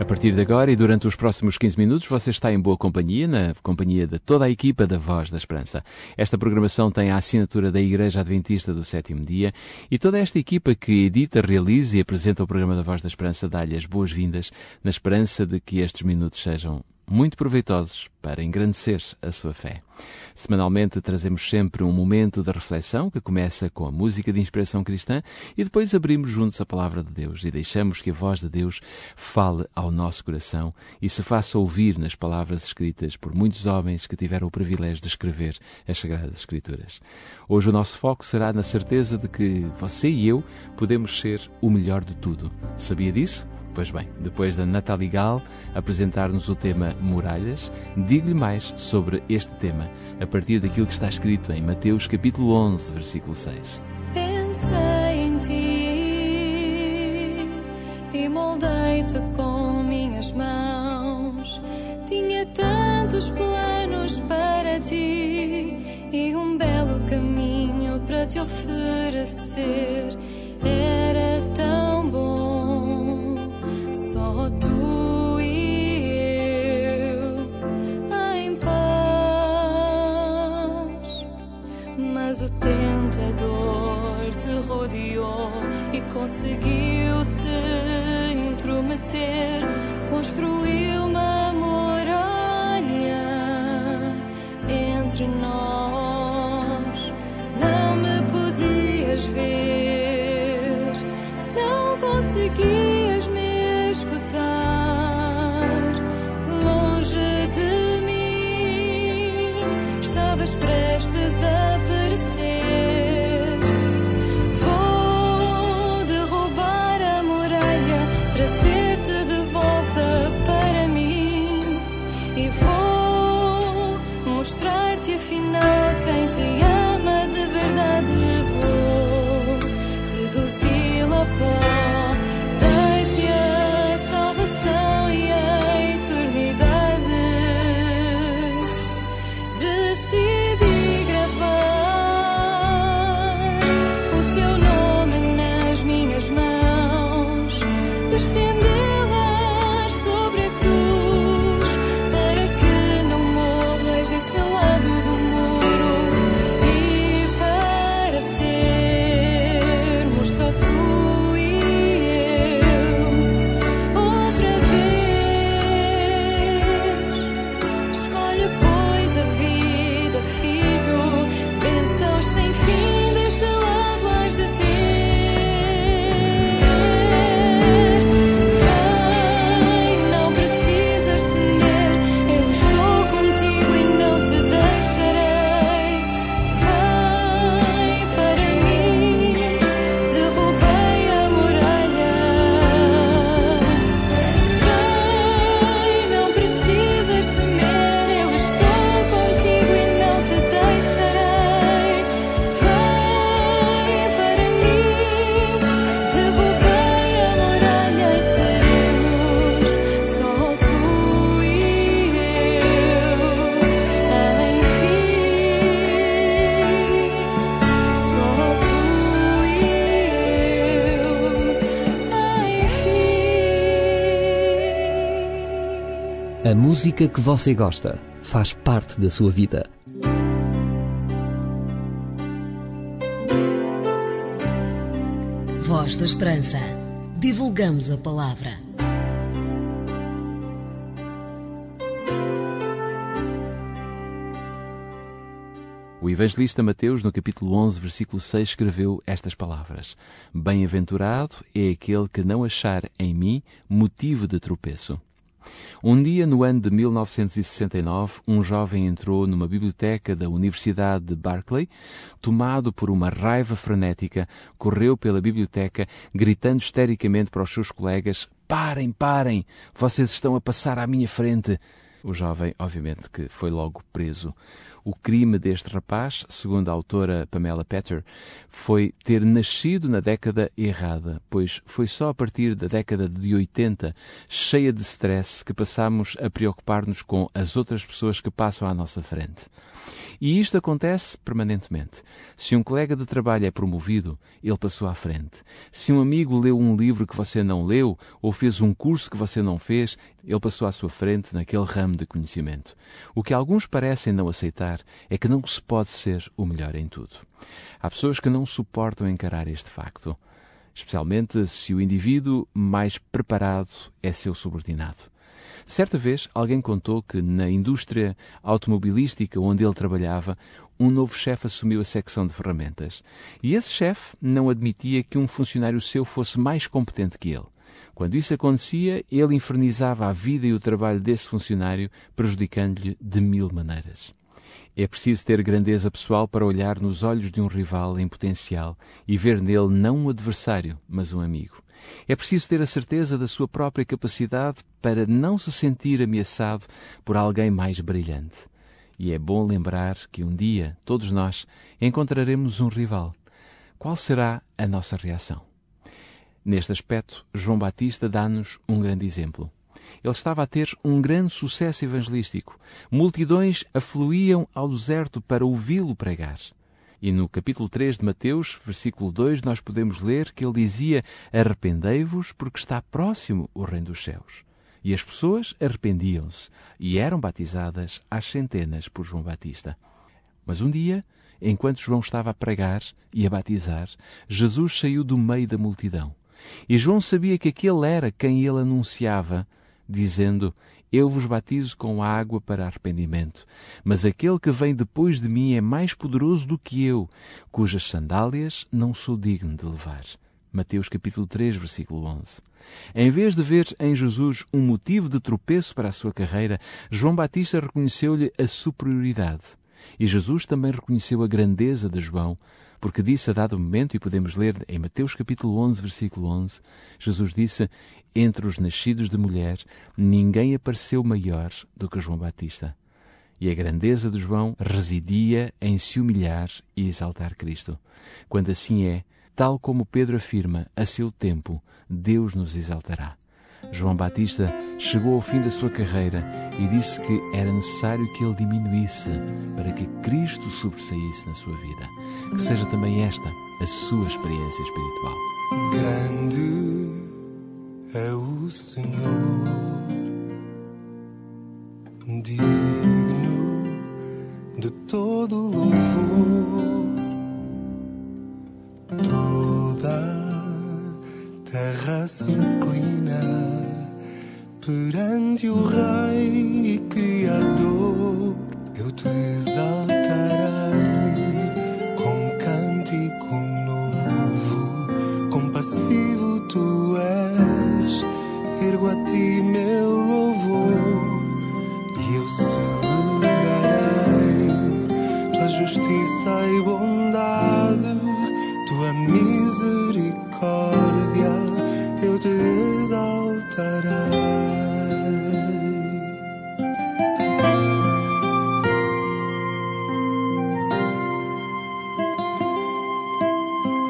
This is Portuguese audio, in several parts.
A partir de agora e durante os próximos 15 minutos, você está em boa companhia, na companhia de toda a equipa da Voz da Esperança. Esta programação tem a assinatura da Igreja Adventista do Sétimo Dia e toda esta equipa que edita, realiza e apresenta o programa da Voz da Esperança dá-lhe as boas-vindas na esperança de que estes minutos sejam muito proveitosos para engrandecer a sua fé. Semanalmente trazemos sempre um momento de reflexão que começa com a música de inspiração cristã e depois abrimos juntos a palavra de Deus e deixamos que a voz de Deus fale ao nosso coração e se faça ouvir nas palavras escritas por muitos homens que tiveram o privilégio de escrever as Sagradas Escrituras. Hoje o nosso foco será na certeza de que você e eu podemos ser o melhor de tudo. Sabia disso? Pois bem, depois da Natalie Gal apresentar-nos o tema Muralhas, digo-lhe mais sobre este tema a partir daquilo que está escrito em Mateus capítulo 11, versículo 6. Pensei em ti e moldei-te com minhas mãos. Tinha tantos planos para ti e um belo caminho para te oferecer. Era tão bom, Mas o tentador te rodeou e conseguiu se intrometer, construiu estavas prestes a perecer. A música que você gosta faz parte da sua vida. Voz da Esperança. Divulgamos a palavra. O evangelista Mateus, no capítulo 11, versículo 6, escreveu estas palavras: Bem-aventurado é aquele que não achar em mim motivo de tropeço. Um dia, no ano de 1969, um jovem entrou numa biblioteca da Universidade de Berkeley. Tomado por uma raiva frenética, correu pela biblioteca, gritando histericamente para os seus colegas: Parem, parem! Vocês estão a passar à minha frente! O jovem, obviamente, que foi logo preso. O crime deste rapaz, segundo a autora Pamela Petter, foi ter nascido na década errada, pois foi só a partir da década de 80, cheia de stress, que passamos a preocupar-nos com as outras pessoas que passam à nossa frente. E isto acontece permanentemente. Se um colega de trabalho é promovido, ele passou à frente. Se um amigo leu um livro que você não leu ou fez um curso que você não fez, ele passou à sua frente naquele ramo de conhecimento. O que alguns parecem não aceitar é que não se pode ser o melhor em tudo. Há pessoas que não suportam encarar este facto, especialmente se o indivíduo mais preparado é seu subordinado. Certa vez, alguém contou que na indústria automobilística onde ele trabalhava, um novo chefe assumiu a secção de ferramentas. E esse chefe não admitia que um funcionário seu fosse mais competente que ele. Quando isso acontecia, ele infernizava a vida e o trabalho desse funcionário, prejudicando-lhe de mil maneiras. É preciso ter grandeza pessoal para olhar nos olhos de um rival em potencial e ver nele não um adversário, mas um amigo. É preciso ter a certeza da sua própria capacidade para não se sentir ameaçado por alguém mais brilhante. E é bom lembrar que um dia, todos nós, encontraremos um rival. Qual será a nossa reação? Neste aspecto, João Batista dá-nos um grande exemplo. Ele estava a ter um grande sucesso evangelístico. Multidões afluíam ao deserto para ouvi-lo pregar. E no capítulo 3 de Mateus, versículo 2, nós podemos ler que ele dizia: Arrependei-vos, porque está próximo o reino dos céus. E as pessoas arrependiam-se e eram batizadas às centenas por João Batista. Mas um dia, enquanto João estava a pregar e a batizar, Jesus saiu do meio da multidão. E João sabia que aquele era quem ele anunciava, dizendo: Eu vos batizo com água para arrependimento, mas aquele que vem depois de mim é mais poderoso do que eu, cujas sandálias não sou digno de levar. Mateus capítulo 3, versículo 11. Em vez de ver em Jesus um motivo de tropeço para a sua carreira, João Batista reconheceu-lhe a superioridade. E Jesus também reconheceu a grandeza de João, porque disse a dado momento, e podemos ler em Mateus capítulo 11, versículo 11, Jesus disse, entre os nascidos de mulher, ninguém apareceu maior do que João Batista. E a grandeza de João residia em se humilhar e exaltar Cristo. Quando assim é, tal como Pedro afirma, a seu tempo, Deus nos exaltará. João Batista chegou ao fim da sua carreira e disse que era necessário que ele diminuísse para que Cristo sobressaísse na sua vida. Que seja também esta a sua experiência espiritual. Grande é o Senhor, digno de todo louvor, toda terra se inclina perante o Rei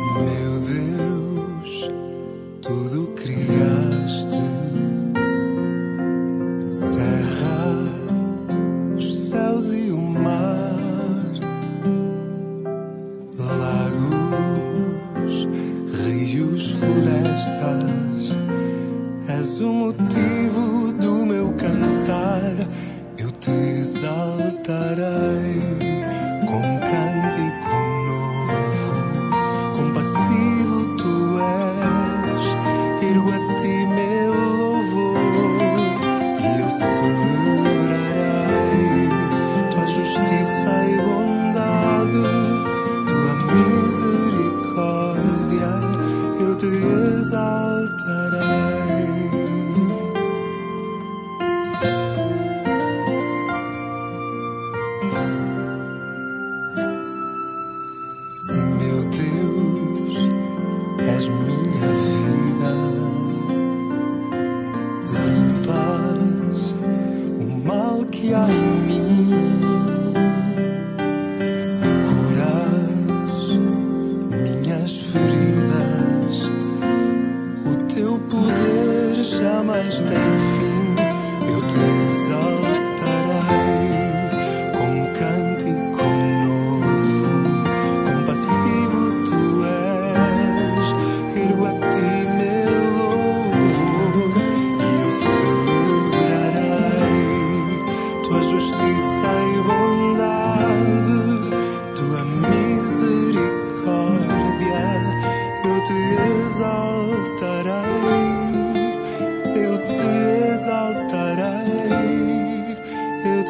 Meu Deus,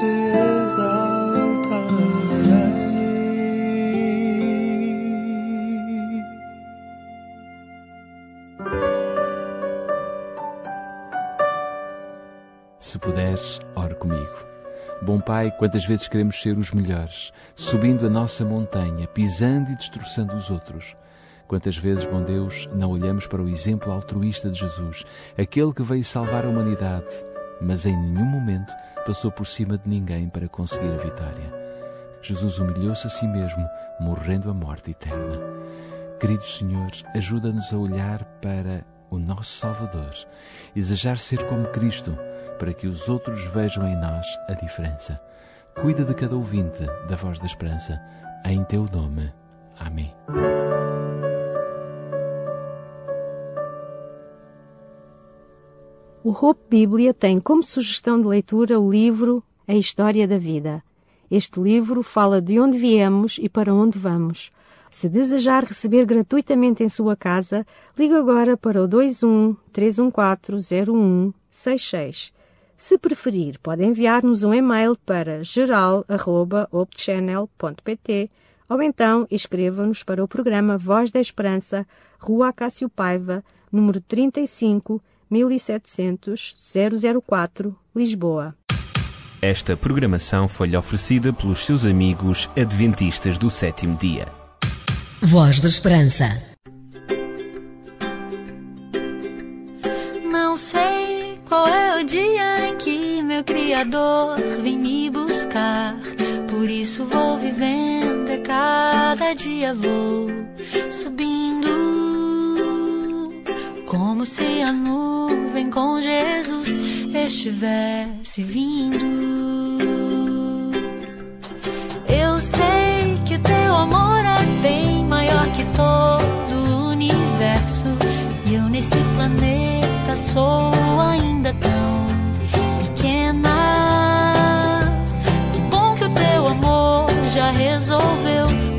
Se puderes, ore comigo. Bom Pai, quantas vezes queremos ser os melhores, subindo a nossa montanha, pisando e destroçando os outros. Quantas vezes, bom Deus, não olhamos para o exemplo altruísta de Jesus, aquele que veio salvar a humanidade, mas em nenhum momento passou por cima de ninguém para conseguir a vitória. Jesus humilhou-se a si mesmo, morrendo a morte eterna. Querido Senhor, ajuda-nos a olhar para o nosso Salvador desejar ser como Cristo, para que os outros vejam em nós a diferença. Cuida de cada ouvinte da Voz da Esperança, em teu nome. Amém. O Hope Bíblia tem como sugestão de leitura o livro A História da Vida. Este livro fala de onde viemos e para onde vamos. Se desejar receber gratuitamente em sua casa, ligue agora para o 21 314 0166. Se preferir, pode enviar-nos um e-mail para geral.opchannel.pt ou então escreva-nos para o programa Voz da Esperança, Rua Acácio Paiva, número 35 1700 004, Lisboa. Esta programação foi-lhe oferecida pelos seus amigos adventistas do sétimo dia. Voz da Esperança. Não sei qual é o dia em que meu Criador vem me buscar. Por isso vou vivendo, a cada dia vou subindo. Como se a nuvem com Jesus estivesse vindo. Eu sei que o teu amor é bem maior que todo o universo. E eu nesse planeta sou ainda tão pequena. Que bom que o teu amor já resolveu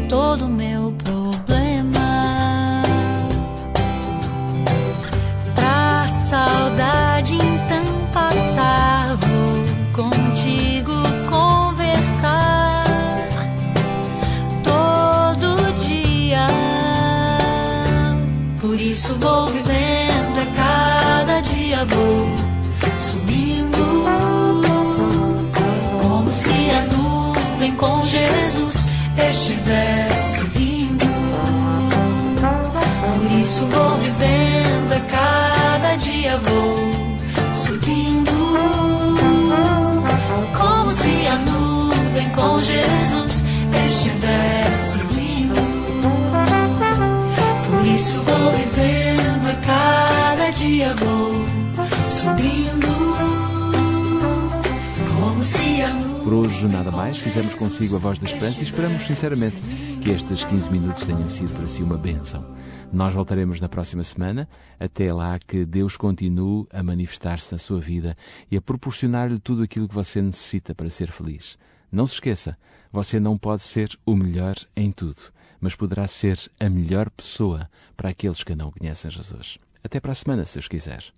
com Jesus estivesse vindo. Por isso vou vivendo, a cada dia vou subindo. Como se a nuvem com Jesus estivesse vindo. Por isso vou vivendo, a cada dia vou subindo. Por hoje, nada mais. Fizemos consigo a voz da esperança e esperamos sinceramente que estes 15 minutos tenham sido para si uma bênção. Nós voltaremos na próxima semana. Até lá, que Deus continue a manifestar-se na sua vida e a proporcionar-lhe tudo aquilo que você necessita para ser feliz. Não se esqueça, você não pode ser o melhor em tudo, mas poderá ser a melhor pessoa para aqueles que não conhecem Jesus. Até para a semana, se os quiser.